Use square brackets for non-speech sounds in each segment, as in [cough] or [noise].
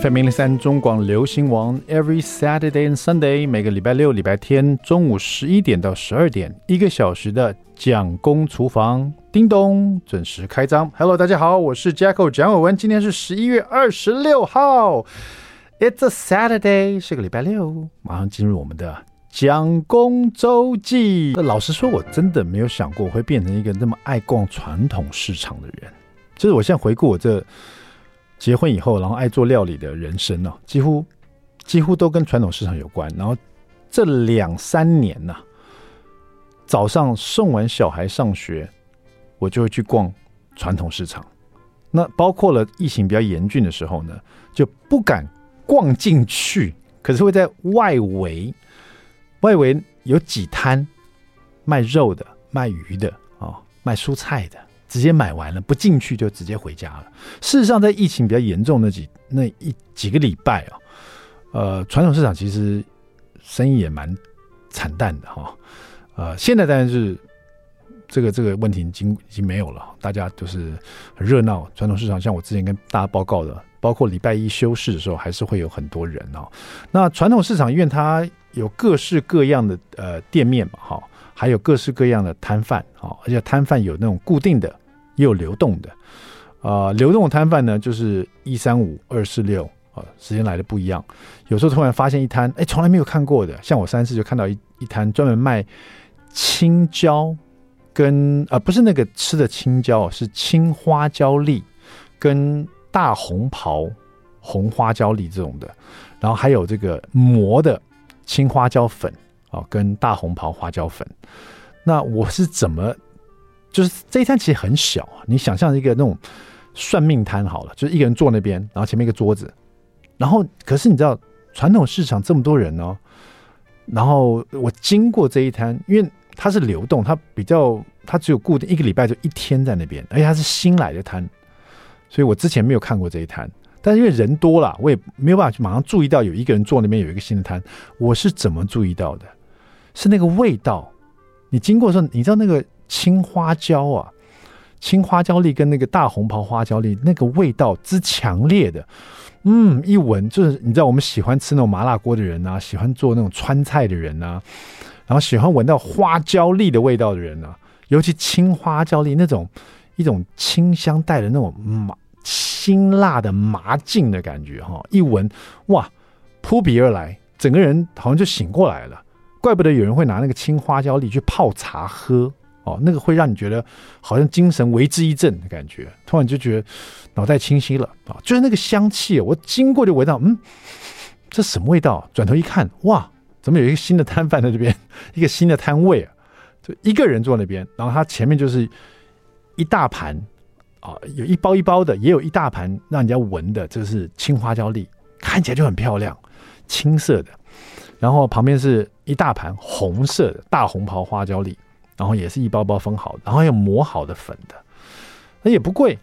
FM 零零三中广流行王，Every Saturday and Sunday，每个礼拜六、礼拜天中午十一点到十二点，一个小时的蒋公厨房，叮咚准时开张。Hello，大家好，我是 Jacko 蒋伟文，今天是十一月二十六号，It's a Saturday，是个礼拜六，马上进入我们的蒋公周记。老实说，我真的没有想过会变成一个那么爱逛传统市场的人。就是我现在回顾我这。结婚以后，然后爱做料理的人生呢、几乎几乎都跟传统市场有关。然后这两三年呐、早上送完小孩上学，我就会去逛传统市场。那包括了疫情比较严峻的时候呢，就不敢逛进去，可是会在外围，外围有几摊卖肉的、卖鱼的啊、哦、卖蔬菜的。直接买完了，不进去就直接回家了。事实上，在疫情比较严重的那几那一几个礼拜啊，呃，传统市场其实生意也蛮惨淡的哈。呃，现在当然是这个这个问题已经已经没有了，大家都是很热闹。传统市场像我之前跟大家报告的，包括礼拜一休市的时候，还是会有很多人哦。那传统市场因为它有各式各样的呃店面嘛，哈，还有各式各样的摊贩啊，而且摊贩有那种固定的。也有流动的，啊、流动摊贩呢，就是一三五二四六啊，时间来的不一样。有时候突然发现一摊，哎，从来没有看过的，像我三次就看到一一摊专门卖青椒跟啊、不是那个吃的青椒，是青花椒粒跟大红袍红花椒粒这种的，然后还有这个磨的青花椒粉啊，跟大红袍花椒粉。那我是怎么？就是这一摊其实很小啊，你想象一个那种算命摊好了，就是一个人坐那边，然后前面一个桌子，然后可是你知道传统市场这么多人哦，然后我经过这一摊，因为它是流动，它比较它只有固定一个礼拜就一天在那边，而且它是新来的摊，所以我之前没有看过这一摊，但是因为人多了，我也没有办法去马上注意到有一个人坐那边有一个新的摊，我是怎么注意到的？是那个味道，你经过的时候，你知道那个。青花椒啊，青花椒粒跟那个大红袍花椒粒，那个味道之强烈的，嗯，一闻就是你知道，我们喜欢吃那种麻辣锅的人啊，喜欢做那种川菜的人啊，然后喜欢闻到花椒粒的味道的人啊，尤其青花椒粒那种一种清香带的那种麻辛辣的麻劲的感觉哈，一闻哇，扑鼻而来，整个人好像就醒过来了，怪不得有人会拿那个青花椒粒去泡茶喝。哦，那个会让你觉得好像精神为之一振的感觉，突然就觉得脑袋清晰了啊！就是那个香气，我经过就闻到，嗯，这什么味道？转头一看，哇，怎么有一个新的摊贩在这边，[laughs] 一个新的摊位啊？就一个人坐那边，然后他前面就是一大盘啊，有一包一包的，也有一大盘让人家闻的，这是青花椒粒，看起来就很漂亮，青色的，然后旁边是一大盘红色的大红袍花椒粒。然后也是一包包封好，然后还有磨好的粉的，那也不贵，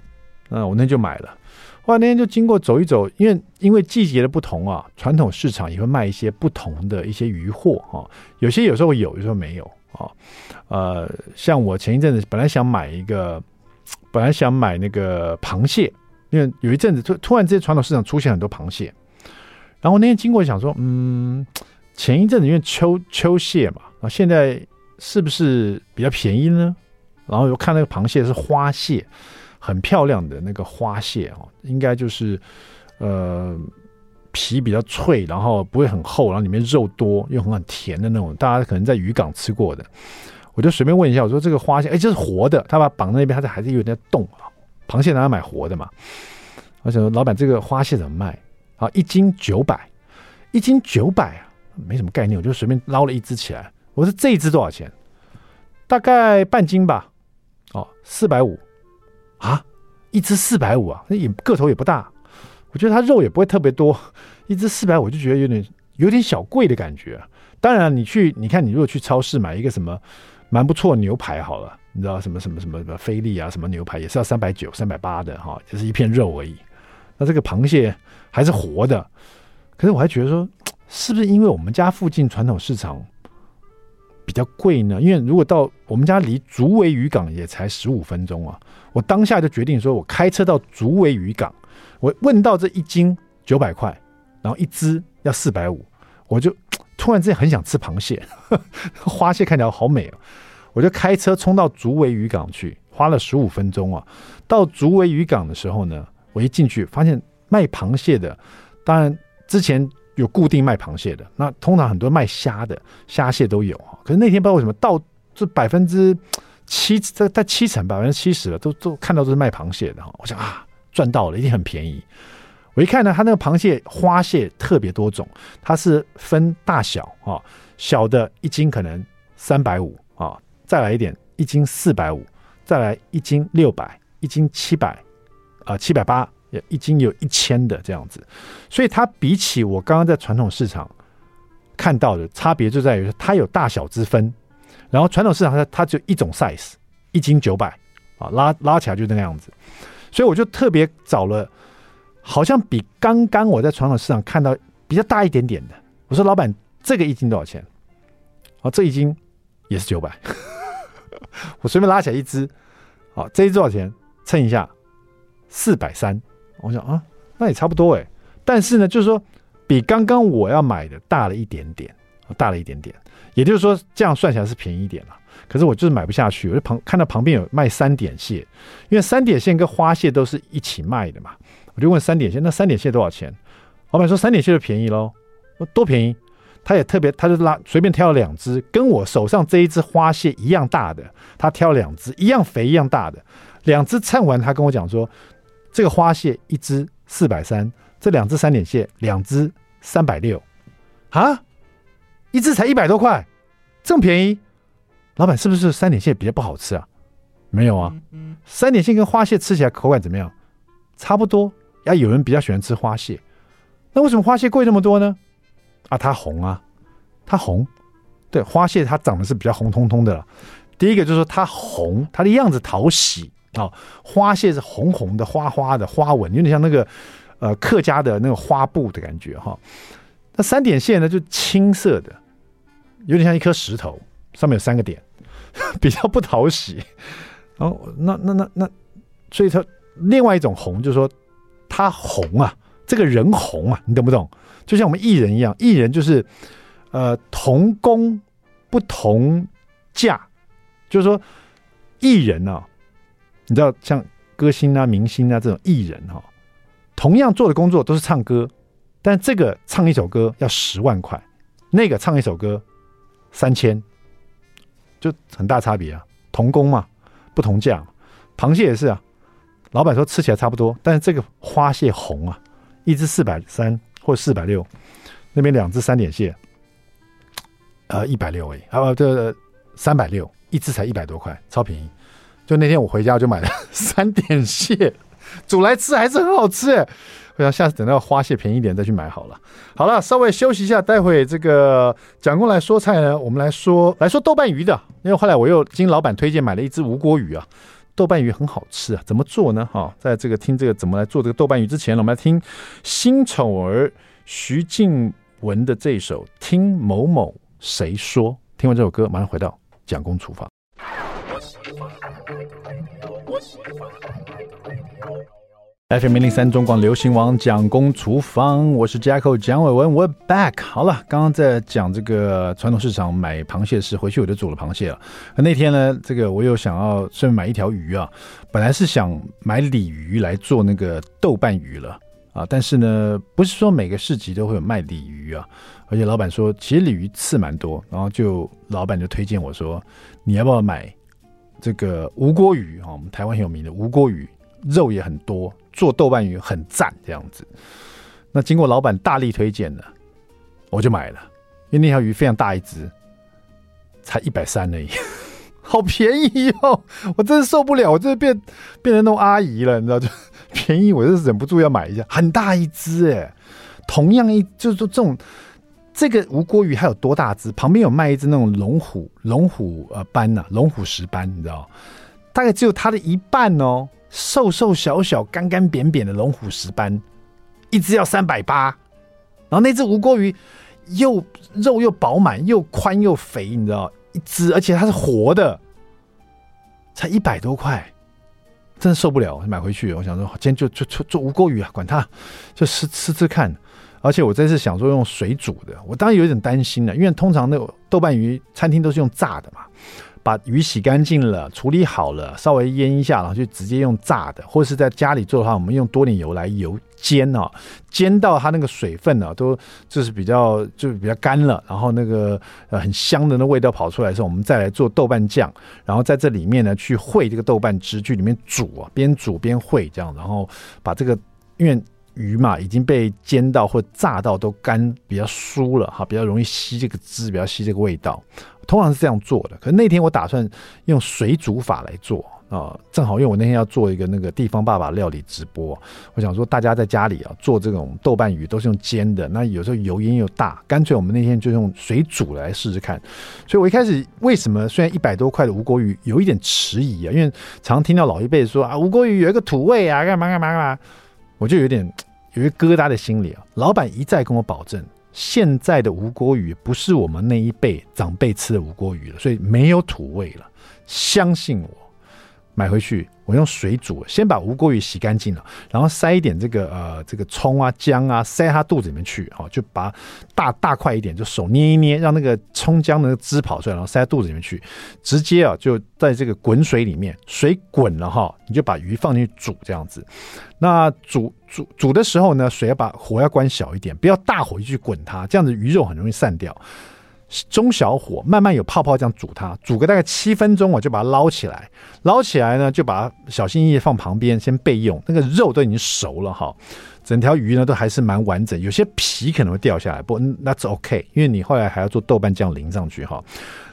嗯，我那天就买了。后来那天就经过走一走，因为因为季节的不同啊，传统市场也会卖一些不同的一些鱼货哈，有些有时候有，有时候没有啊。呃，像我前一阵子本来想买一个，本来想买那个螃蟹，因为有一阵子突突然这些传统市场出现很多螃蟹，然后那天经过想说，嗯，前一阵子因为秋秋蟹嘛，啊，现在。是不是比较便宜呢？然后又看那个螃蟹是花蟹，很漂亮的那个花蟹哦，应该就是呃皮比较脆，然后不会很厚，然后里面肉多又很很甜的那种。大家可能在渔港吃过的，我就随便问一下，我说这个花蟹，哎，这是活的，他把绑在那边，它这还是有点动啊。螃蟹哪有买活的嘛？我想说，老板这个花蟹怎么卖？啊，一斤九百，一斤九百啊，没什么概念，我就随便捞了一只起来。我说这一只多少钱？大概半斤吧，哦，四百五啊，一只四百五啊，那也个头也不大，我觉得它肉也不会特别多，一只四百五就觉得有点有点小贵的感觉。当然，你去你看，你如果去超市买一个什么蛮不错牛排好了，你知道什么什么什么什么菲力啊，什么牛排也是要三百九、三百八的哈，就是一片肉而已。那这个螃蟹还是活的，可是我还觉得说，是不是因为我们家附近传统市场？比较贵呢，因为如果到我们家离竹围渔港也才十五分钟啊，我当下就决定说，我开车到竹围渔港，我问到这一斤九百块，然后一只要四百五，我就 [tsk] 突然之间很想吃螃蟹，[laughs] 花蟹看起来好美哦，我就开车冲到竹围渔港去，花了十五分钟啊。到竹围渔港的时候呢，我一进去发现卖螃蟹的，当然之前有固定卖螃蟹的，那通常很多卖虾的虾蟹都有。可是那天不知道为什么到这百分之七，这在七成百分之七十了，都都看到都是卖螃蟹的哈。我想啊，赚到了，一定很便宜。我一看呢，它那个螃蟹花蟹特别多种，它是分大小啊，小的一斤可能三百五啊，再来一点一斤四百五，再来一斤六百，一斤七百啊，七百八，也一斤有一千的这样子。所以它比起我刚刚在传统市场看到的差别就在于它有大小之分，然后传统市场它它就一种 size，一斤九百啊，拉拉起来就那个样子。所以我就特别找了。好像比刚刚我在传统市场看到比较大一点点的。我说：“老板，这个一斤多少钱？”哦，这一斤也是九百。[laughs] 我随便拉起来一只，好，这一只多少钱？称一下，四百三。我想啊，那也差不多哎。但是呢，就是说比刚刚我要买的大了一点点，大了一点点。也就是说，这样算起来是便宜一点了。可是我就是买不下去。我就旁看到旁边有卖三点蟹，因为三点蟹跟花蟹都是一起卖的嘛。我就问三点蟹，那三点蟹多少钱？老板说三点蟹就便宜喽。多便宜？他也特别，他就拉随便挑了两只，跟我手上这一只花蟹一样大的，他挑两只一样肥一样大的，两只称完，他跟我讲说，这个花蟹一只四百三，这两只三点蟹两只三百六，啊，一只才一百多块，这么便宜？老板是不是三点蟹比较不好吃啊？没有啊，三点蟹跟花蟹吃起来口感怎么样？差不多。啊，有人比较喜欢吃花蟹，那为什么花蟹贵那么多呢？啊，它红啊，它红。对，花蟹它长得是比较红彤彤的了。第一个就是说它红，它的样子讨喜、哦。花蟹是红红的、花花的花纹，有点像那个呃客家的那个花布的感觉哈、那三点蟹呢，就青色的，有点像一颗石头，上面有三个点，[laughs] 比较不讨喜。哦，那那那那，所以它另外一种红就是说。他红啊，这个人红啊，你懂不懂？就像我们艺人一样，艺人就是，呃，同工不同价，就是说，艺人啊，你知道，像歌星啊、明星啊这种艺人哈、同样做的工作都是唱歌，但这个唱一首歌要十万块，那个唱一首歌三千，就很大差别啊。同工嘛，不同价，螃蟹也是啊。老板说吃起来差不多，但是这个花蟹红啊，一只四百三或四百六，那边两只三点蟹，呃，一百六哎，啊，这三百六，一只才一百多块，超便宜。就那天我回家就买了 [laughs] 三点蟹，煮来吃还是很好吃哎。我想下次等到花蟹便宜点再去买好了。好了，稍微休息一下，待会这个蒋公来说菜呢，我们来说来说豆瓣鱼的，因为后来我又经老板推荐买了一只吴锅鱼啊。豆瓣鱼很好吃啊，怎么做呢？哈，在这个听这个怎么来做这个豆瓣鱼之前呢，我们来听辛丑儿徐静雯的这首《听某某谁说》。听完这首歌，马上回到蒋公厨房。FM 零零三中广流行王蒋公厨房，我是 Jacko 蒋伟文，We're back。好了，刚刚在讲这个传统市场买螃蟹时，回去我就煮了螃蟹了。那天呢，这个我又想要顺便买一条鱼啊，本来是想买鲤鱼来做那个豆瓣鱼了啊，但是呢，不是说每个市集都会有卖鲤鱼啊，而且老板说其实鲤鱼刺蛮多，然后就老板就推荐我说，你要不要买这个吴锅鱼啊？我们台湾很有名的吴锅鱼，肉也很多。做豆瓣鱼很赞，这样子。那经过老板大力推荐呢，我就买了。因为那条鱼非常大一只，才一百三而已，好便宜哦！我真是受不了，我真是变变成那种阿姨了，你知道？就便宜，我就是忍不住要买一下。很大一只哎，同样一就是说这种这个吴郭鱼还有多大只？旁边有卖一只那种龙虎龙虎呃斑呐，龙虎石斑，你知道？大概只有它的一半哦。瘦瘦小小、干干扁扁的龙虎石斑，一只要三百八，然后那只吴郭鱼又肉又饱满、又宽又肥，你知道？一只而且它是活的，才一百多块，真的受不了，买回去。我想说，今天就就做做吴郭鱼啊，管它，就吃吃吃看。而且我这次想说用水煮的，我当然有点担心了，因为通常那个豆瓣鱼餐厅都是用炸的嘛。把鱼洗干净了，处理好了，稍微腌一下，然后就直接用炸的，或者是在家里做的话，我们用多点油来油煎哦，煎到它那个水分呢、啊、都就是比较就比较干了，然后那个呃很香的那味道跑出来的时候，我们再来做豆瓣酱，然后在这里面呢去烩这个豆瓣汁，去里面煮啊，边煮边烩这样，然后把这个因为鱼嘛已经被煎到或炸到都干比较酥了哈，比较容易吸这个汁，比较吸这个味道。通常是这样做的，可是那天我打算用水煮法来做啊、正好因为我那天要做一个那个地方爸爸料理直播，我想说大家在家里啊做这种豆瓣鱼都是用煎的，那有时候油烟又大，干脆我们那天就用水煮来试试看。所以我一开始为什么虽然一百多块的吴郭鱼有一点迟疑啊，因为常听到老一辈说啊吴郭鱼有一个土味啊，干嘛干嘛干嘛，我就有点有一个疙瘩在心里啊。老板一再跟我保证。现在的吴郭鱼不是我们那一辈长辈吃的吴郭鱼了，所以没有土味了。相信我，买回去我用水煮，先把吴郭鱼洗干净了，然后塞一点这个呃这个葱啊姜啊塞它肚子里面去啊，就把大大块一点，就手捏一捏，让那个葱姜的汁跑出来，然后塞肚子里面去，直接啊就在这个滚水里面，水滚了哈，你就把鱼放进去煮这样子。那煮煮煮的时候呢，水要把火要关小一点，不要大火去滚它，这样子鱼肉很容易散掉。中小火慢慢有泡泡这样煮它，煮个大概七分钟，我就把它捞起来。捞起来呢，就把它小心翼翼放旁边先备用。那个肉都已经熟了哈，整条鱼呢都还是蛮完整，有些皮可能会掉下来，不，那是 OK，因为你后来还要做豆瓣酱淋上去哈。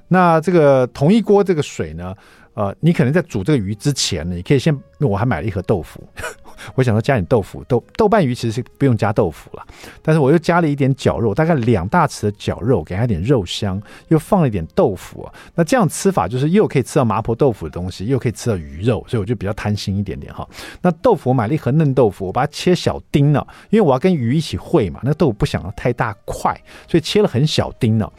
那这个同一锅这个水呢，呃，你可能在煮这个鱼之前呢，你可以先，我还买了一盒豆腐。我想说加点豆腐，豆豆瓣鱼其实是不用加豆腐了，但是我又加了一点绞肉，大概两大匙的绞肉，给它点肉香，又放了一点豆腐啊。那这样吃法就是又可以吃到麻婆豆腐的东西，又可以吃到鱼肉，所以我就比较贪心一点点哈。那豆腐我买了一盒嫩豆腐，我把它切小丁了，因为我要跟鱼一起烩嘛，那豆腐不想要太大块，所以切了很小丁了。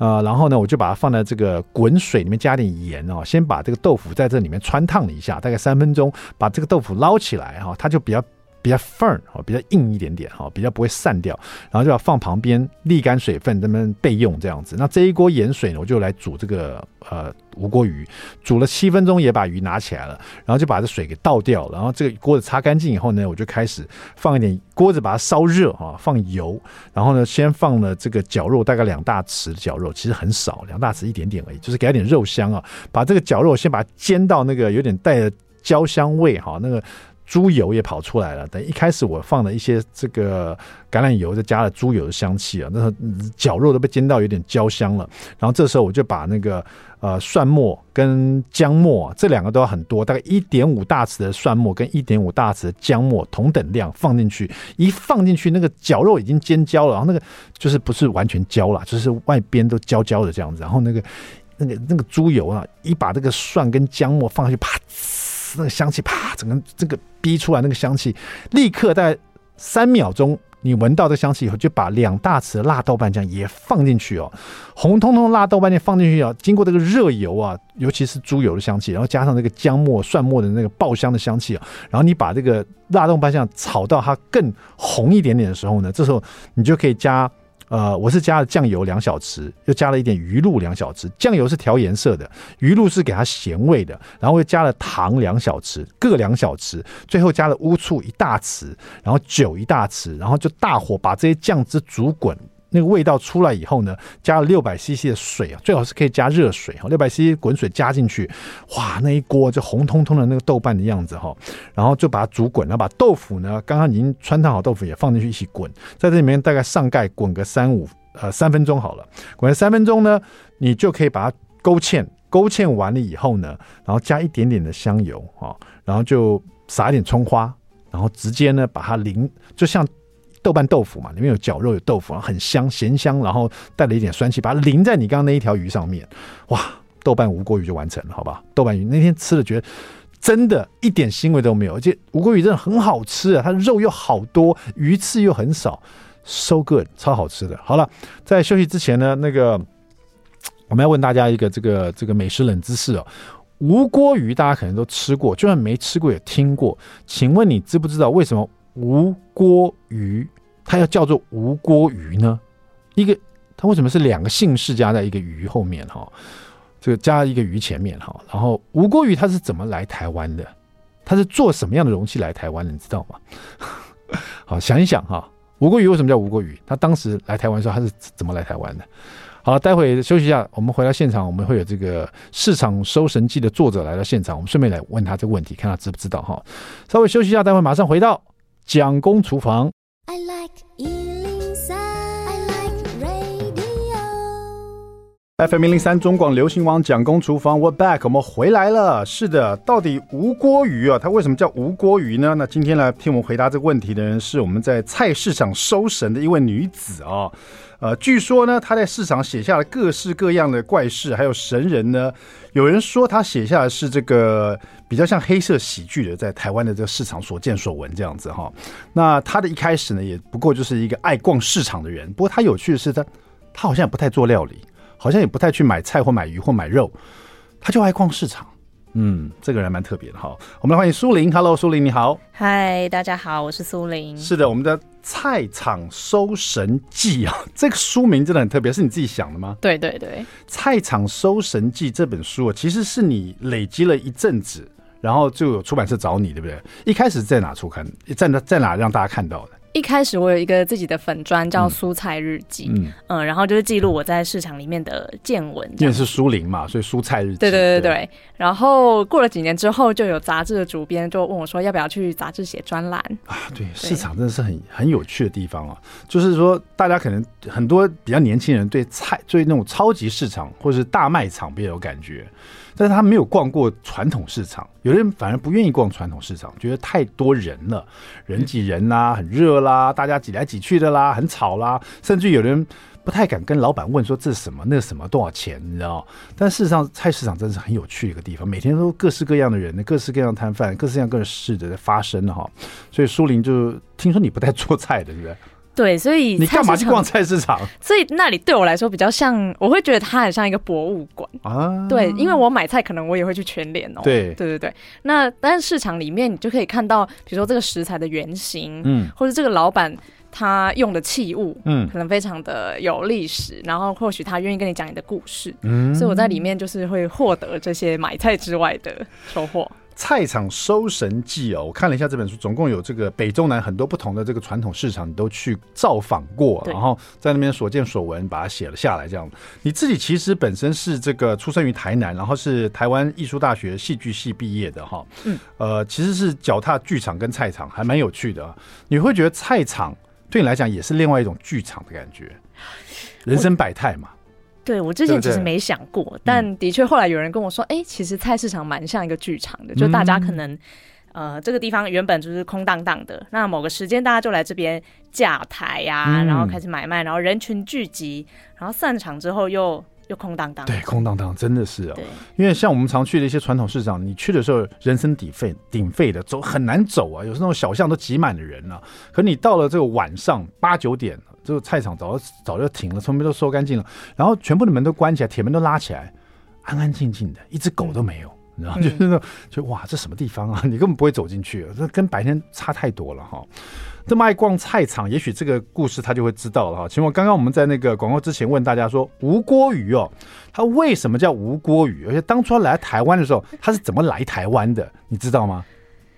呃，然后呢，我就把它放在这个滚水里面，加点盐哦，先把这个豆腐在这里面穿烫了一下，大概三分钟，把这个豆腐捞起来哈，它就比较。比较 firm 哦，比较硬一点点哈，比较不会散掉，然后就要放旁边沥干水分，咱们备用这样子。那这一锅盐水呢，我就来煮这个呃无锅鱼，煮了七分钟也把鱼拿起来了，然后就把这水给倒掉，然后这个锅子擦干净以后呢，我就开始放一点锅子把它烧热哈，放油，然后呢先放了这个绞肉，大概两大匙的绞肉，其实很少，两大匙一点点而已，就是给它点肉香啊，把这个绞肉先把它煎到那个有点带着焦香味哈，那个。猪油也跑出来了。等一开始我放了一些这个橄榄油，再加了猪油的香气啊，那时候绞肉都被煎到有点焦香了。然后这时候我就把那个呃蒜末跟姜末啊，这两个都要很多，大概一点五大匙的蒜末跟一点五大匙的姜末同等量放进去。一放进去，那个绞肉已经煎焦了，然后那个就是不是完全焦了，就是外边都焦焦的这样子。然后那个那个那个猪油啊，一把这个蒜跟姜末放下去，啪。那个香气啪，整个这个逼出来那个香气，立刻在三秒钟，你闻到这香气以后，就把两大匙的辣豆瓣酱也放进去哦，红彤彤辣豆瓣酱放进去啊，经过这个热油啊，尤其是猪油的香气，然后加上那个姜末、蒜末的那个爆香的香气啊，然后你把这个辣豆瓣酱炒到它更红一点点的时候呢，这时候你就可以加。呃，我是加了酱油两小匙，又加了一点鱼露两小匙。酱油是调颜色的，鱼露是给它咸味的。然后又加了糖两小匙，各两小匙。最后加了乌醋一大匙，然后酒一大匙，然后就大火把这些酱汁煮滚。那个味道出来以后呢，加了六百 CC 的水啊，最好是可以加热水哈，六百 CC 滚水加进去，哇，那一锅就红彤彤的那个豆瓣的样子哈，然后就把它煮滚，然后把豆腐呢，刚刚已经汆烫好豆腐也放进去一起滚，在这里面大概上盖滚个三五呃三分钟好了，滚了三分钟呢，你就可以把它勾芡，勾芡完了以后呢，然后加一点点的香油啊，然后就撒一点葱花，然后直接呢把它淋，就像。豆瓣豆腐嘛，里面有绞肉，有豆腐，很香，咸香，然后带了一点酸气，把它淋在你刚刚那一条鱼上面，哇，豆瓣吴郭鱼就完成了，好吧？豆瓣鱼那天吃了，觉得真的一点腥味都没有，而且吴郭鱼真的很好吃啊，它肉又好多，鱼刺又很少，so good，超好吃的。好了，在休息之前呢，那个我们要问大家一个这个这个美食冷知识哦。吴锅鱼大家可能都吃过，就算没吃过也听过。请问你知不知道为什么吴郭鱼它要叫做吴郭鱼呢？一个它为什么是两个姓氏加在一个鱼后面哈？这个加一个鱼前面哈？然后吴郭鱼它是怎么来台湾的？它是做什么样的容器来台湾的？你知道吗？[laughs] 好，想一想哈，吴郭鱼为什么叫吴郭鱼？它当时来台湾的时候，它是怎么来台湾的？好，待会休息一下，我们回到现场，我们会有这个市场搜神记的作者来到现场，我们顺便来问他这个问题，看他知不知道哈。稍微休息一下，待会马上回到蒋公厨房。I like FM 零零三中广流行网蒋公厨房，We're back，我们回来了。是的，到底无锅鱼啊，它为什么叫无锅鱼呢？那今天来替我们回答这个问题的人是我们在菜市场收神的一位女子啊。呃，据说呢，他在市场写下了各式各样的怪事，还有神人呢。有人说他写下的是这个比较像黑色喜剧的，在台湾的这个市场所见所闻这样子哈。那他的一开始呢，也不过就是一个爱逛市场的人。不过他有趣的是，他他好像也不太做料理。好像也不太去买菜或买鱼或买肉，他就爱逛市场。嗯，这个人蛮特别的哈。我们来欢迎苏玲，Hello，苏玲你好。嗨，大家好，我是苏玲。是的，我们的《菜场收神记》啊，这个书名真的很特别，是你自己想的吗？对对对，《菜场收神记》这本书啊，其实是你累积了一阵子，然后就有出版社找你，对不对？一开始在哪出刊？在哪在哪让大家看到的？一开始我有一个自己的粉砖叫蔬菜日记，嗯，嗯，嗯，然后就是记录我在市场里面的见闻。因为是苏林嘛，所以蔬菜日记。对对对然后过了几年之后，就有杂志的主编就问我说，要不要去杂志写专栏啊？对，市场真的是很很有趣的地方啊。就是说，大家可能很多比较年轻人对菜、对那种超级市场或者是大卖场比较有感觉。但是他没有逛过传统市场，有的人反而不愿意逛传统市场，觉得太多人了，人挤人啦，很热啦，大家挤来挤去的啦，很吵啦，甚至有人不太敢跟老板问说这是什么，那什么多少钱，你知道？但事实上，菜市场真是很有趣的一个地方，每天都各式各样的人，各式各样摊贩，各式各样各式的在发生哈。所以苏林就听说你不太做菜的，对不对？对，所以你干嘛去逛菜市场？所以那里对我来说比较像，我会觉得它很像一个博物馆啊。对，因为我买菜可能我也会去全联哦。对，对对对。那但是市场里面你就可以看到，比如说这个食材的原型，嗯，或者这个老板他用的器物，嗯，可能非常的有历史，然后或许他愿意跟你讲你的故事，嗯，所以我在里面就是会获得这些买菜之外的收获。菜场收神记哦，我看了一下这本书，总共有这个北中南很多不同的这个传统市场，你都去造访过，然后在那边所见所闻，把它写了下来。这样，你自己其实本身是这个出生于台南，然后是台湾艺术大学戏剧系毕业的哈。嗯，呃，其实是脚踏剧场跟菜场，还蛮有趣的。你会觉得菜场对你来讲也是另外一种剧场的感觉，人生百态嘛。对，我之前其实没想过，对对，但的确后来有人跟我说，哎、嗯，其实菜市场蛮像一个剧场的，就大家可能，嗯、呃，这个地方原本就是空荡荡的，那某个时间大家就来这边架台呀、啊，嗯、然后开始买卖，然后人群聚集，然后散场之后又又空荡荡。对，空荡荡真的是哦。因为像我们常去的一些传统市场，你去的时候人声鼎沸，鼎沸的走很难走啊，有时候那种小巷都挤满了人了、啊。可你到了这个晚上八九点。这个菜场早就早就停了，从边都收干净了，然后全部的门都关起来，铁门都拉起来，安安静静的，一只狗都没有，你知道，就是那种，就哇，这什么地方啊？你根本不会走进去，这跟白天差太多了哈。这么爱逛菜场，也许这个故事他就会知道了哈。请问刚刚我们在那个广告之前问大家说，吴锅鱼哦，它为什么叫吴锅鱼？而且当初来台湾的时候，他是怎么来台湾的？你知道吗？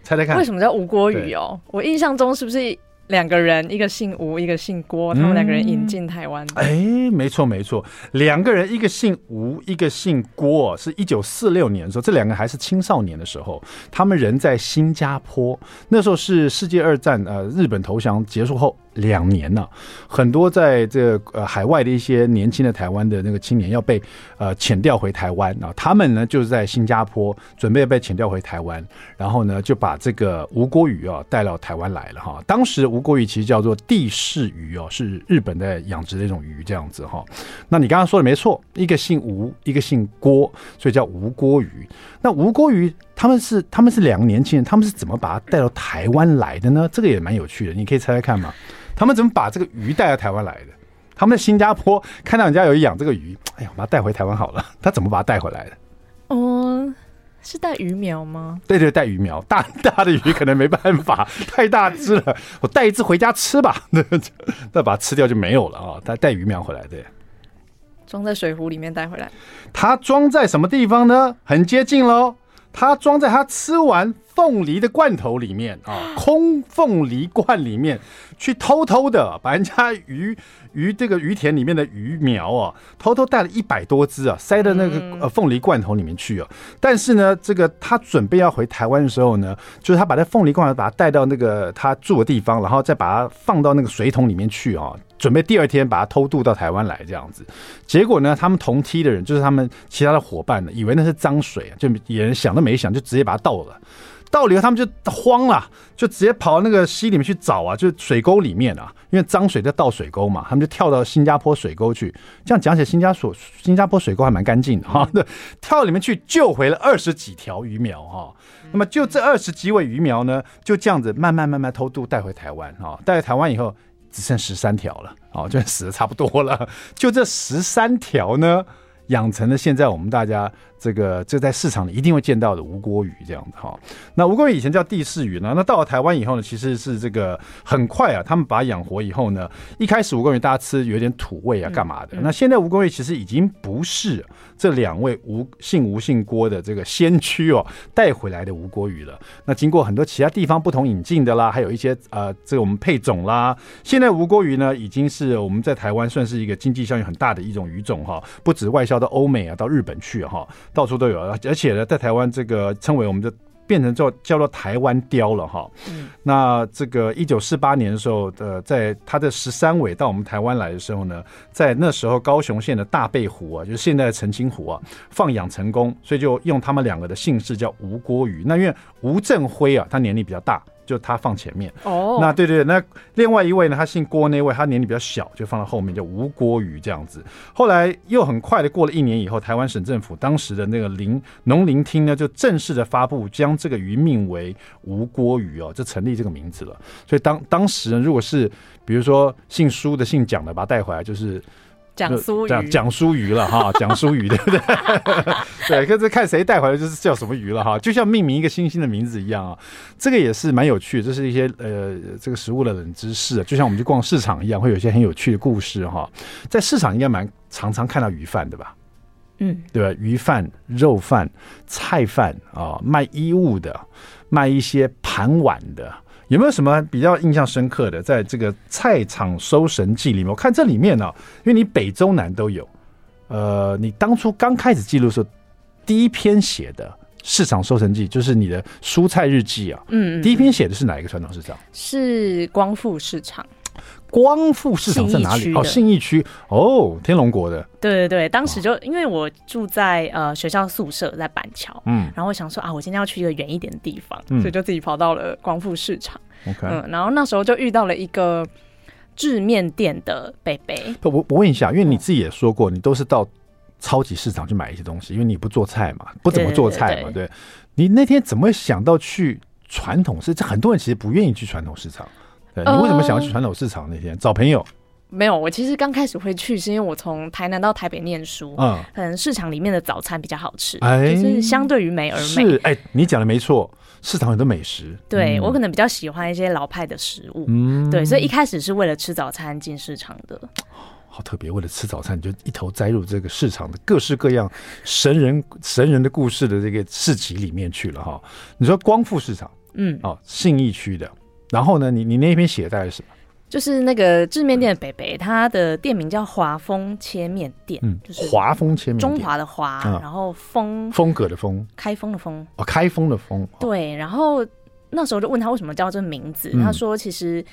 猜猜看，为什么叫吴锅鱼哦？我印象中是不是？两个人，一个姓吴，一个姓郭，他们两个人引进台湾。哎、没错没错，两个人，一个姓吴，一个姓郭，是一九四六年的时候，这两个还是青少年的时候，他们人在新加坡，那时候是世界二战，呃，日本投降结束后。两年了，很多在这呃海外的一些年轻的台湾的那个青年要被呃遣调回台湾啊，他们呢就是在新加坡准备被遣调回台湾，然后呢就把这个吴郭鱼啊带到台湾来了哈。当时吴郭鱼其实叫做地势鱼哦，是日本在养殖的一种鱼这样子哈。那你刚刚说的没错，一个姓吴，一个姓郭，所以叫吴郭鱼。那吴郭鱼他们是他们是两个年轻人，他们是怎么把它带到台湾来的呢？这个也蛮有趣的，你可以猜猜看嘛。他们怎么把这个鱼带到台湾来的？他们在新加坡看到人家有养这个鱼，哎呀，把它带回台湾好了。他怎么把它带回来的？哦，是带鱼苗吗？对对，带鱼苗，[laughs] 大大的鱼可能没办法，[laughs] 太大只了，我带一只回家吃吧，那 [laughs] 那把它吃掉就没有了啊。他带鱼苗回来，的，装在水壶里面带回来。它装在什么地方呢？很接近喽，它装在它吃完凤梨的罐头里面啊，[gasps] 空凤梨罐里面去偷偷的把人家鱼。[laughs] 鱼这个鱼田里面的鱼苗啊，偷偷带了一百多只啊，塞到那个呃凤梨罐头里面去啊。但是呢，这个他准备要回台湾的时候呢，就是他把那凤梨罐头把它带到那个他住的地方，然后再把它放到那个水桶里面去啊，准备第二天把它偷渡到台湾来这样子。结果呢，他们同梯的人，就是他们其他的伙伴呢，以为那是脏水，就也想都没想，就直接把它倒了。到了以后，他们就慌了，就直接跑到那个溪里面去找啊，就是水沟里面啊，因为脏水在倒水沟嘛，他们就跳到新加坡水沟去。这样讲起来，新加坡新加坡水沟还蛮干净的哈。对，跳到里面去救回了二十几条鱼苗哈。那么就这二十几尾鱼苗呢，就这样子慢慢慢慢偷渡带回台湾哈。带回台湾以后，只剩十三条了，哦，就死的差不多了。就这十三条呢，养成了现在我们大家。这个这在市场里一定会见到的吴郭鱼这样子哈，那吴郭鱼以前叫地势鱼呢，那到了台湾以后呢，其实是这个很快啊，他们把它养活以后呢，一开始吴郭鱼大家吃有点土味啊，干嘛的？那现在吴郭鱼其实已经不是这两位吴姓吴姓郭的这个先驱哦带回来的吴郭鱼了。那经过很多其他地方不同引进的啦，还有一些呃这个我们配种啦，现在吴郭鱼呢已经是我们在台湾算是一个经济效益很大的一种鱼种哈，不止外销到欧美啊，到日本去哈。到处都有，而且呢，在台湾这个称为我们就变成叫叫做台湾雕了哈。嗯，那这个一九四八年的时候呃，在它的十三尾到我们台湾来的时候呢，在那时候高雄县的大贝湖啊，就是现在的澄清湖啊，放养成功，所以就用他们两个的姓氏叫吴郭鱼。那因为吴振辉啊，他年龄比较大。就他放前面哦，那对对，那另外一位呢，他姓郭那位，他年龄比较小，就放到后面，叫吴郭鱼这样子。后来又很快的过了一年以后，台湾省政府当时的那个林农林厅呢，就正式的发布将这个鱼命为吴郭鱼哦，就成立这个名字了。所以当当时呢，如果是比如说姓苏的、姓蒋的，把他带回来就是。蒋苏鱼，蒋苏鱼了哈，[laughs] 讲苏鱼对不对？[laughs] 对，可是看谁带回来就是叫什么鱼了哈，就像命名一个星星的名字一样啊。这个也是蛮有趣的，这是一些呃这个食物的冷知识，就像我们去逛市场一样，会有一些很有趣的故事哈。在市场应该蛮常常看到鱼贩的吧？嗯，对吧？鱼贩、肉贩、菜贩啊，卖衣物的，卖一些盘碗的。有没有什么比较印象深刻的，在这个菜场收神记里面？我看这里面呢、哦，因为你北中南都有，呃，你当初刚开始记录的时候，第一篇写的市场收神记就是你的蔬菜日记啊。嗯，第一篇写的是哪一个传统市场？是光复市场。光复市场在哪里？哦，信义区哦，天龙国的。对对对，当时就因为我住在呃学校宿舍在板桥，嗯，然后我想说啊，我今天要去一个远一点的地方，嗯、所以就自己跑到了光复市场。OK，嗯，然后那时候就遇到了一个制面店的北北。不，我我问一下，因为你自己也说过，你都是到超级市场去买一些东西，因为你不做菜嘛，不怎么做菜嘛，对，对，对，对。你那天怎么会想到去传统市场？很多人其实不愿意去传统市场。对，你为什么想要去传统市场那天、呃、找朋友？没有，我其实刚开始会去，是因为我从台南到台北念书，嗯，可能市场里面的早餐比较好吃，哎，就是相对于美而美。是，哎，你讲的没错，市场很多美食。对、嗯、我可能比较喜欢一些老派的食物，嗯，对，所以一开始是为了吃早餐进市场的。好特别，为了吃早餐，你就一头栽入这个市场的各式各样神人神人的故事的这个市集里面去了哈。你说光复市场，嗯，哦，信义区的。然后呢，你你那篇写的是什么？就是那个制面店的北北，他的店名叫华丰切面店，嗯，就是华丰切面店，中华的华，然后风风格的风，开封的风，哦，开封的封，对。然后那时候就问他为什么叫这名字，他说其实。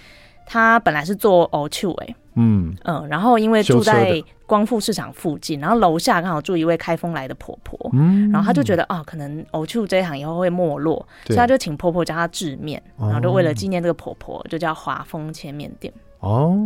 他本来是做欧秋诶，嗯嗯，然后因为住在光复市场附近，然后楼下刚好住一位开封来的婆婆，嗯，然后他就觉得啊，可能欧秋这一行以后会没落，所以他就请婆婆教他制面，然后就为了纪念这个婆婆，就叫华丰千面店。哦，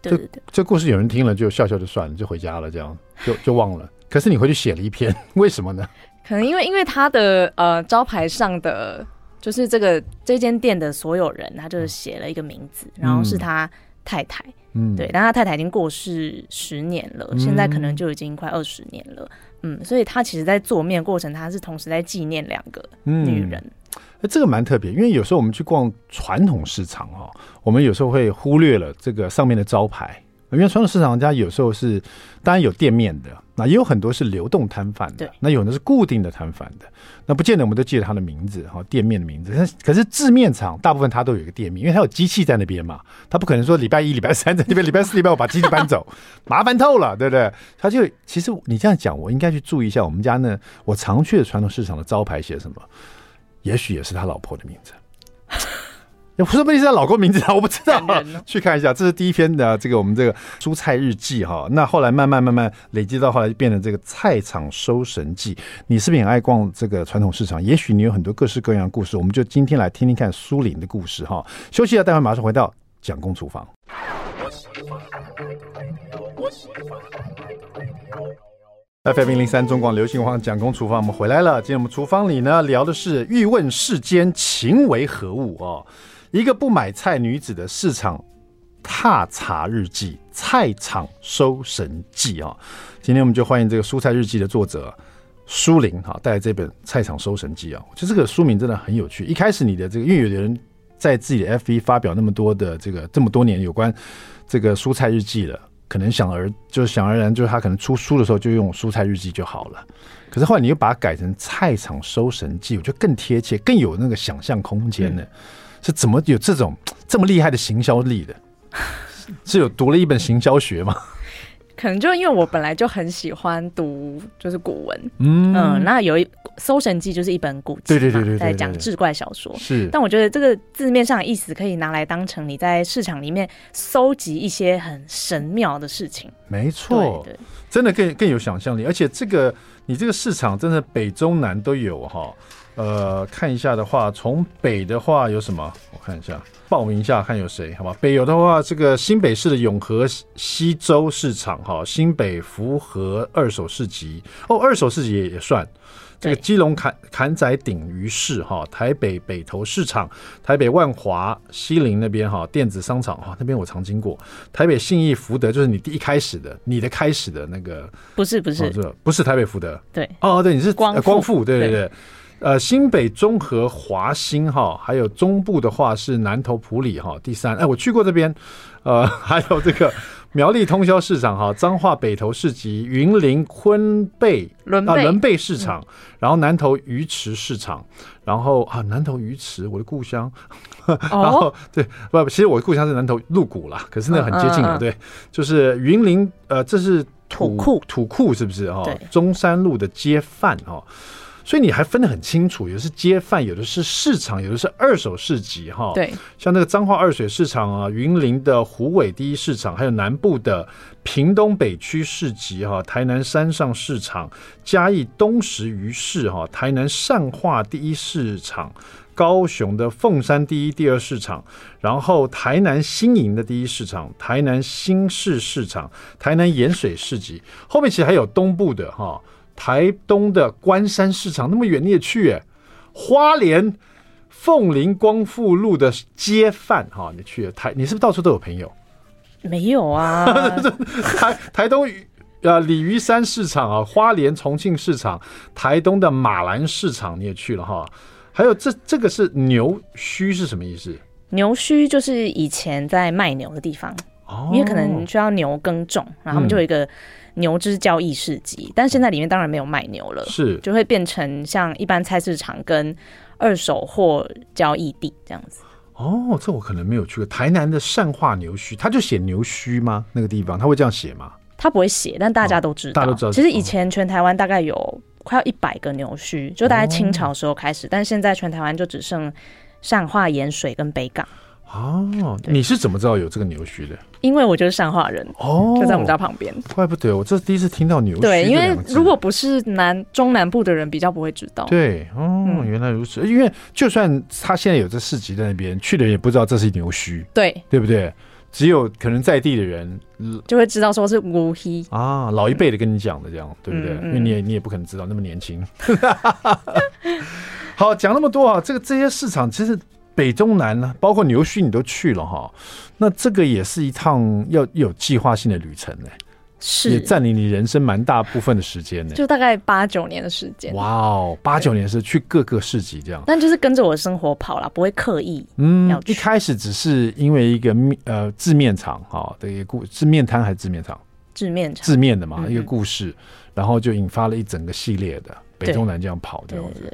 对对对，这故事有人听了就笑笑就算了，就回家了，这样就就忘了。可是你回去写了一篇，[laughs] 为什么呢？[laughs] 可能因为因为他的呃招牌上的。就是这个这间店的所有人，他就是写了一个名字，然后是他太太，嗯，对，但他太太已经过世十年了，嗯、现在可能就已经快二十年了，嗯，所以他其实，在做面过程，他是同时在纪念两个女人。这个蛮特别，因为有时候我们去逛传统市场哦，我们有时候会忽略了这个上面的招牌。因为传统市场家有时候是，当然有店面的，那也有很多是流动摊贩的，那有的是固定的摊贩的，那不见得我们都记得他的名字哈，店面的名字。可是可是制面厂大部分他都有一个店面，因为他有机器在那边嘛，他不可能说礼拜一、礼拜三在那边，礼拜四、礼拜五把机器搬走，[laughs] 麻烦透了，对不对？他就其实你这样讲，我应该去注意一下我们家呢，我常去的传统市场的招牌写什么，也许也是他老婆的名字。也不是不是他老公名字啊，我不知道，[laughs] 去看一下。这是第一篇的这个我们这个蔬菜日记哈。那后来慢慢慢慢累积到后来就变成这个菜场收神记。你是不是很爱逛这个传统市场？也许你有很多各式各样的故事。我们就今天来听听看苏玲的故事哈。休息了，待会马上回到蒋公厨房。FM 零零三中广流行网蒋公厨房，我们回来了。今天我们厨房里呢聊的是欲问世间情为何物哦。一个不买菜女子的市场踏查日记，菜场收神记啊！今天我们就欢迎这个蔬菜日记的作者苏玲哈，带来这本菜场收神记啊！我觉得这个书名真的很有趣。一开始你的这个，因为有的人在自己的 FB 发表那么多的这个这么多年有关这个蔬菜日记了，可能想而就想而然，就是他可能出书的时候就用蔬菜日记就好了。可是后来你又把它改成菜场收神记，我觉得更贴切，更有那个想象空间呢。是怎么有这种 [tsk] 这么厉害的行销力的？[laughs] 是有读了一本行销学吗？[laughs] 可能就因为我本来就很喜欢读就是古文，嗯，嗯，那有一《搜神记》就是一本古籍，对对对对，在讲志怪小说。是，但我觉得这个字面上的意思可以拿来当成你在市场里面搜集一些很神妙的事情。没错，对，真的更更有想象力，而且这个你这个市场真的北中南都有哈。呃，看一下的话，从北的话有什么？我看一下，报名一下看有谁，好吧？北有的话，这个新北市的永和西周市场，哈，新北福和二手市集，哦，二手市集也也算。这个基隆坎坎仔顶鱼市，哈，台北北投市场，台北万华西林那边，哈，电子商场，哈，那边我常经过。台北信义福德，就是你第一开始的，你的开始的那个，不是不是，哦、不是台北福德，对，哦对，你是光复，光复，对对对。对呃，新北中和华兴哈，还有中部的话是南投埔里哈。第三，哎，我去过这边，呃，[laughs] 还有这个苗栗通宵市场哈，彰化北投市集，云林昆背仑啊仑背市场，嗯、然后南投鱼池市场，然后啊南投鱼池，我的故乡，[laughs] 哦、然后对不，其实我的故乡是南投鹿谷啦，可是那个很接近的，嗯、对，就是云林呃，这是土库。土库是不是哈？中山路的街贩哈。所以你还分得很清楚，有的是街贩，有的是市场，有的是二手市集，哈。对，像那个彰化二水市场啊，云林的湖尾第一市场，还有南部的屏东北区市集，哈，台南山上市场，嘉义东石鱼市，哈，台南善化第一市场，高雄的凤山第一、第二市场，然后台南新营的第一市场，台南新市市场，台南盐水市集，后面其实还有东部的，哈。台东的关山市场那么远你也去耶？花莲凤林光复路的街贩哈，你去台，你是不是到处都有朋友？没有啊。[laughs] 台台东呃鲤鱼山市场啊，花莲重庆市场，台东的马兰市场你也去了哈。还有这这个是牛墟是什么意思？牛墟就是以前在卖牛的地方，哦、因为可能需要牛耕种，然后他们就有一个。牛只交易市集，但现在里面当然没有卖牛了，是就会变成像一般菜市场跟二手货交易地这样子。哦，这我可能没有去过。台南的善化牛墟，他就写牛墟吗？那个地方他会这样写吗？他不会写，但大家都知道。哦、大家都知道。其实以前全台湾大概有快要一百个牛墟，就大概清朝时候开始，哦、但现在全台湾就只剩善化、盐水跟北港。哦，你是怎么知道有这个牛墟的？因为我就是善化人哦，就在我们家旁边。怪不得我这是第一次听到牛墟。对，因为如果不是南中南部的人，比较不会知道。对，哦，嗯、原来如此。因为就算他现在有这市集在那边，去的人也不知道这是牛墟。对，对不对？只有可能在地的人就会知道说是牛墟啊，老一辈的跟你讲的这样，嗯、对不对？因为你也你也不可能知道那么年轻。[laughs] 好，讲那么多啊，这个这些市场其实。北中南呢，包括牛墟你都去了哈，那这个也是一趟要有计划性的旅程呢。是也占领你人生蛮大部分的时间呢，就大概八九年的时间。哇哦，八九年是去各个市集这样，但就是跟着我的生活跑啦，不会刻意。嗯，一开始只是因为一个面呃制面厂哈的一个故是面摊还是制面厂？制面厂，制面的嘛、嗯、一个故事，然后就引发了一整个系列的北中南这样跑这样子。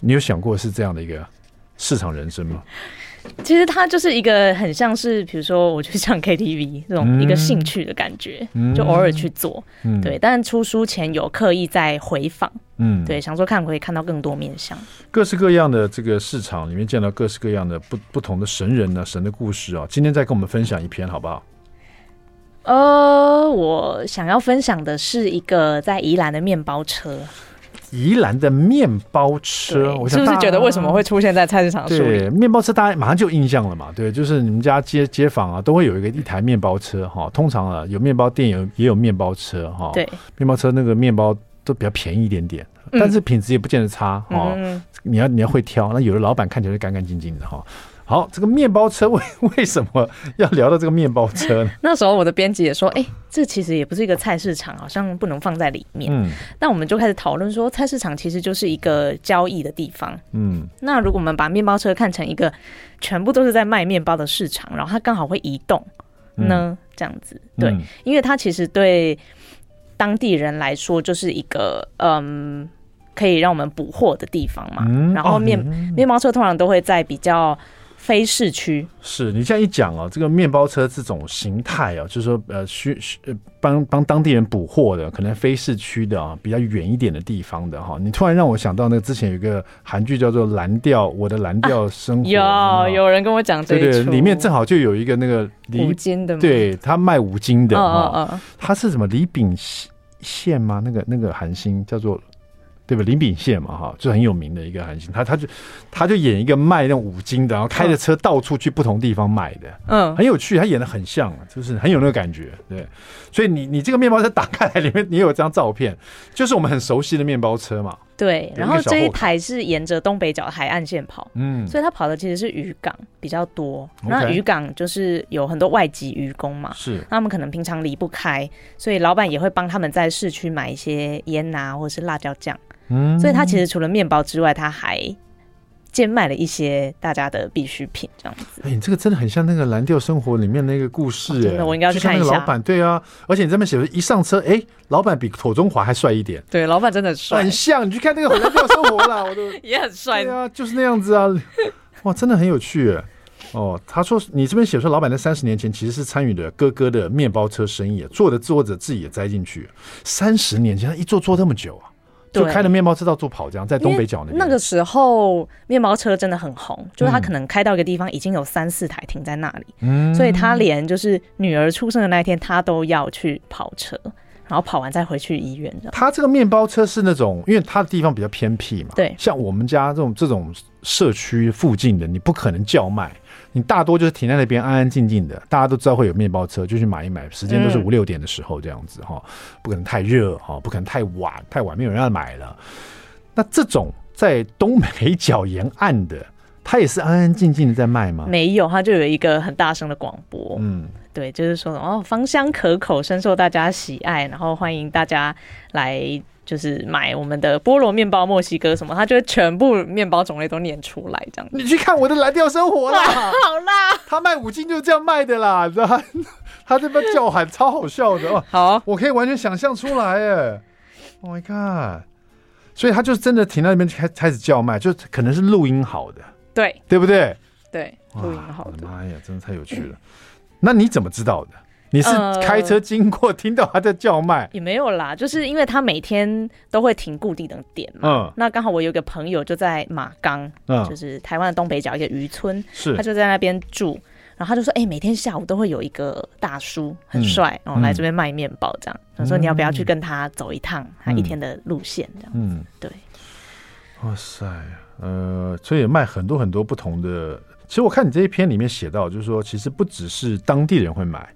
你有想过是这样的一个市场人生吗？其实它就是一个很像是，比如说我去唱 KTV 这种一个兴趣的感觉，嗯、就偶尔去做，嗯、对。但出书前有刻意在回访，嗯，对，想说看可以看到更多面相，各式各样的这个市场里面见到各式各样的不不同的神人呢、啊，神的故事啊。今天再跟我们分享一篇好不好？呃，我想要分享的是一个在宜兰的面包车。宜兰的面包车，我想是不是觉得为什么会出现在菜市场？对，面包车大家马上就有印象了嘛？对，就是你们家街街坊啊，都会有一个一台面包车哈。通常啊，有面包店有也有面包车哈。对，面包车那个面包都比较便宜一点点，但是品质也不见得差哈。你要你要会挑，那有的老板看起来就干干净净的哈。好，这个面包车 [laughs] 为为什么要聊到这个面包车呢？[laughs] 那时候我的编辑也说，哎、欸，这其实也不是一个菜市场，好像不能放在里面。嗯，那我们就开始讨论说，菜市场其实就是一个交易的地方。嗯，那如果我们把面包车看成一个全部都是在卖面包的市场，然后它刚好会移动呢，这样子，对，嗯、因为它其实对当地人来说就是一个嗯，可以让我们补货的地方嘛。嗯、然后面、哦、面包车通常都会在比较。非市区是你这样一讲哦，这个面包车这种形态哦，就是说呃需需帮帮当地人补货的，可能非市区的啊，比较远一点的地方的哈。你突然让我想到那个之前有一个韩剧叫做《蓝调我的蓝调生活》啊，有有人跟我讲这个，对对，里面正好就有一个那个五金的，对他卖五金的啊，他是什么李炳宪吗？那个那个韩星叫做。对吧？林炳宪嘛，哈，就很有名的一个韩星，他他就他就演一个卖那种五金的，然后开着车到处去不同地方卖的，嗯，很有趣，他演的很像，就是很有那个感觉，对。所以你你这个面包车打开来，里面你有一张照片，就是我们很熟悉的面包车嘛。对，然后这一台是沿着东北角海岸线跑，嗯，所以他跑的其实是渔港比较多。那渔港就是有很多外籍渔工嘛，是，那他们可能平常离不开，所以老板也会帮他们在市区买一些烟啊，或者是辣椒酱。嗯，所以他其实除了面包之外，他还兼卖了一些大家的必需品，这样子。哎，你这个真的很像那个《蓝调生活》里面那个故事，真的，我应该去看一下。那个老板，对啊，而且你这边写的一上车，哎，老板比妥中华还帅一点。对，老板真的帅，很像。你去看那个《蓝调生活》啦，我都 [laughs] 也很帅。对啊，就是那样子啊。哇，真的很有趣。哦，他说你这边写说，老板在三十年前其实是参与了哥哥的面包车生意，做的做着自己也栽进去。三十年前他一做做那么久啊。就开着面包车到处跑，这样在东北角那边。那个时候面包车真的很红，就是他可能开到一个地方，已经有三四台停在那里，嗯，所以他连就是女儿出生的那一天，他都要去跑车，然后跑完再回去医院。他这个面包车是那种，因为他的地方比较偏僻嘛，对，像我们家这种这种社区附近的，你不可能叫卖。你大多就是停在那边安安静静的，大家都知道会有面包车，就去买一买。时间都是五六点的时候这样子哈，不可能太热哈，不可能太晚，太晚没有人要买了。那这种在东北角沿岸的，他也是安安静静的在卖吗？没有，他就有一个很大声的广播，嗯，对，就是说哦，芳香可口，深受大家喜爱，然后欢迎大家来。就是买我们的菠萝面包、墨西哥什么，他就会全部面包种类都念出来，这样子。你去看我的蓝调生活啦，[laughs] 好啦，他卖五金就是这样卖的啦，你知道他 [laughs] 他这边叫喊超好笑的哦。好，我可以完全想象出来耶。Oh my god！所以他就真的停在那边开开始叫卖，就可能是录音好的，对对不对？对，录音好的。妈呀，真的太有趣了。嗯、那你怎么知道的？你是开车经过，听到他在叫卖？呃，也没有啦，就是因为他每天都会停固定的点嘛。嗯，那刚好我有个朋友就在马岗，嗯，就是台湾的东北角一个渔村，是他就在那边住，然后他就说，哎、欸，每天下午都会有一个大叔很帅，然后、嗯、来这边卖面包这样。他、嗯、说你要不要去跟他走一趟，他一天的路线这样子。嗯，对。哇塞，呃，所以卖很多很多不同的。其实我看你这一篇里面写到，就是说，其实不只是当地人会买。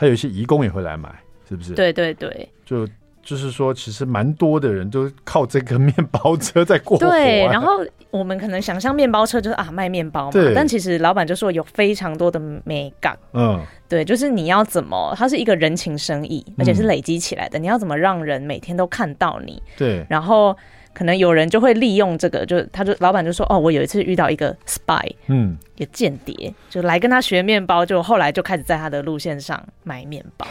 还有一些移工也会来买，是不是？对对对，就就是说，其实蛮多的人都靠这个面包车在过活啊。对，然后我们可能想象面包车就是啊卖面包嘛，但其实老板就说有非常多的美感，嗯，对，就是你要怎么，它是一个人情生意，而且是累积起来的，嗯。你要怎么让人每天都看到你？对。然后可能有人就会利用这个，就他就老板就说哦，我有一次遇到一个 spy，嗯，一个间谍，就来跟他学面包，就后来就开始在他的路线上买面包。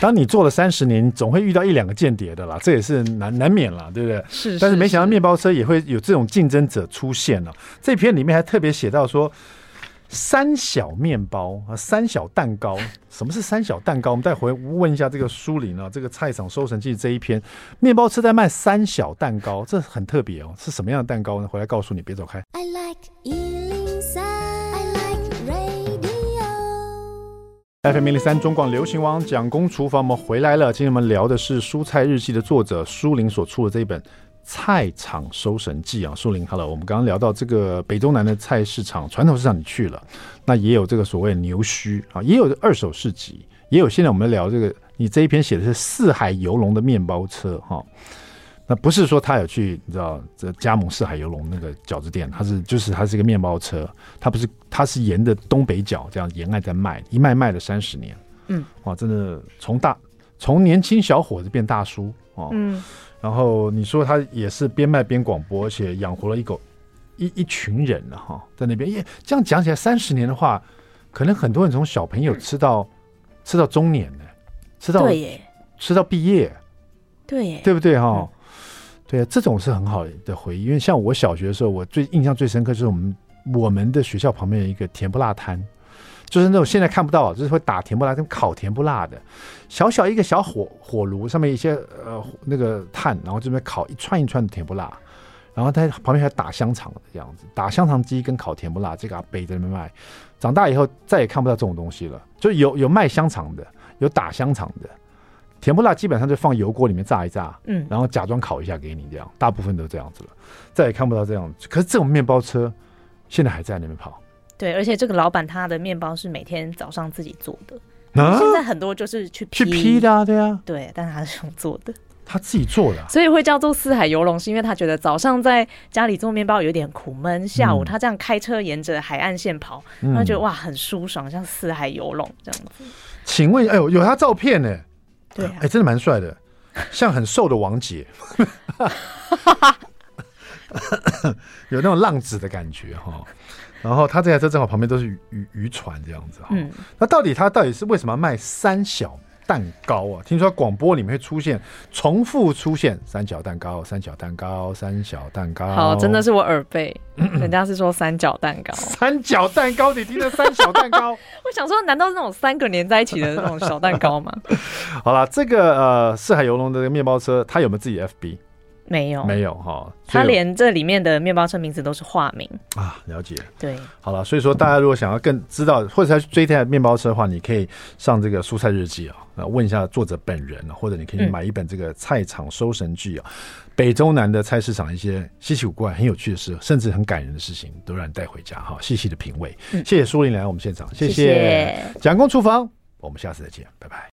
当你做了三十年，总会遇到一两个间谍的啦，这也是难难免啦，对不对？是，是。但是没想到面包车也会有这种竞争者出现了。这篇里面还特别写到说，三小面包啊，三小蛋糕。[laughs] 什么是三小蛋糕？我们再回问一下这个书林啊，这个菜场收成记这一篇，面包车在卖三小蛋糕，这很特别哦。是什么样的蛋糕呢？回来告诉你，别走开。I like FM 零零三中广流行王蒋公厨房，我们回来了。今天我们聊的是《蔬菜日记》的作者书林所出的这一本《菜场收神记》啊。树林，Hello，我们刚刚聊到这个北中南的菜市场，传统市场你去了，那也有这个所谓牛墟啊，也有二手市集，也有现在我们聊这个，你这一篇写的是四海游龙的面包车哈。那不是说他有去，你知道这加盟四海游龙那个饺子店，他是就是他是一个面包车，他不是他是沿着东北角这样沿岸在卖，一卖卖了三十年，嗯，哇，真的从大从年轻小伙子变大叔哦，嗯，然后你说他也是边卖边广播，而且养活了一狗一一群人了哈，在那边，耶，这样讲起来三十年的话，可能很多人从小朋友吃到吃到中年呢，吃到对，吃到毕业，对，对不对哈？对啊，这种是很好的回忆，因为像我小学的时候，我最印象最深刻就是我们我们的学校旁边有一个甜不辣摊，就是那种现在看不到，就是会打甜不辣，跟烤甜不辣的，小小一个小火火炉上面一些呃那个炭，然后这边烤一串一串的甜不辣，然后他旁边还打香肠的样子，打香肠机跟烤甜不辣，这个阿伯在那边卖。长大以后再也看不到这种东西了，就有有卖香肠的，有打香肠的。甜不辣基本上就放油锅里面炸一炸，嗯，然后假装烤一下给你，这样大部分都这样子了，再也看不到这样。可是这种面包车现在还在那边跑。对，而且这个老板他的面包是每天早上自己做的，啊、现在很多就是去批去批的、啊，对啊，对，但是他是用做的，[laughs] 他自己做的、啊，所以会叫做四海游龙，是因为他觉得早上在家里做面包有点苦闷，下午他这样开车沿着海岸线跑，嗯、他觉得哇很舒爽，像四海游龙这样子。请问，哎呦，有他照片呢？对、啊，哎、欸，真的蛮帅的，像很瘦的王姐，[laughs] [laughs] 有那种浪子的感觉哈。然后他这台车正好旁边都是渔渔船这样子哈。嗯，那到底他到底是为什么要卖三小蛋糕啊？听说广播里面会出现重复出现三角蛋糕、三角蛋糕、三小蛋糕。好，真的是我耳背，人家是说三角蛋糕。三角蛋糕，你听的三小蛋糕？[laughs] 我想说，难道是那种三个连在一起的那种小蛋糕吗？[laughs] 好了，这个呃四海游龙的面包车，它有没有自己的 FB？没有，没有哈，他连这里面的面包车名字都是化名。啊。了解，对，好了，所以说大家如果想要更知道或者要追这台面包车的话，你可以上这个蔬菜日记啊，问一下作者本人，或者你可以买一本这个菜场收神记啊，嗯、北中南的菜市场一些稀奇古怪、很有趣的事，甚至很感人的事情，都让你带回家哈，细细的品味。嗯、谢谢苏林来我们现场，谢谢。蒋公厨房，我们下次再见，拜拜。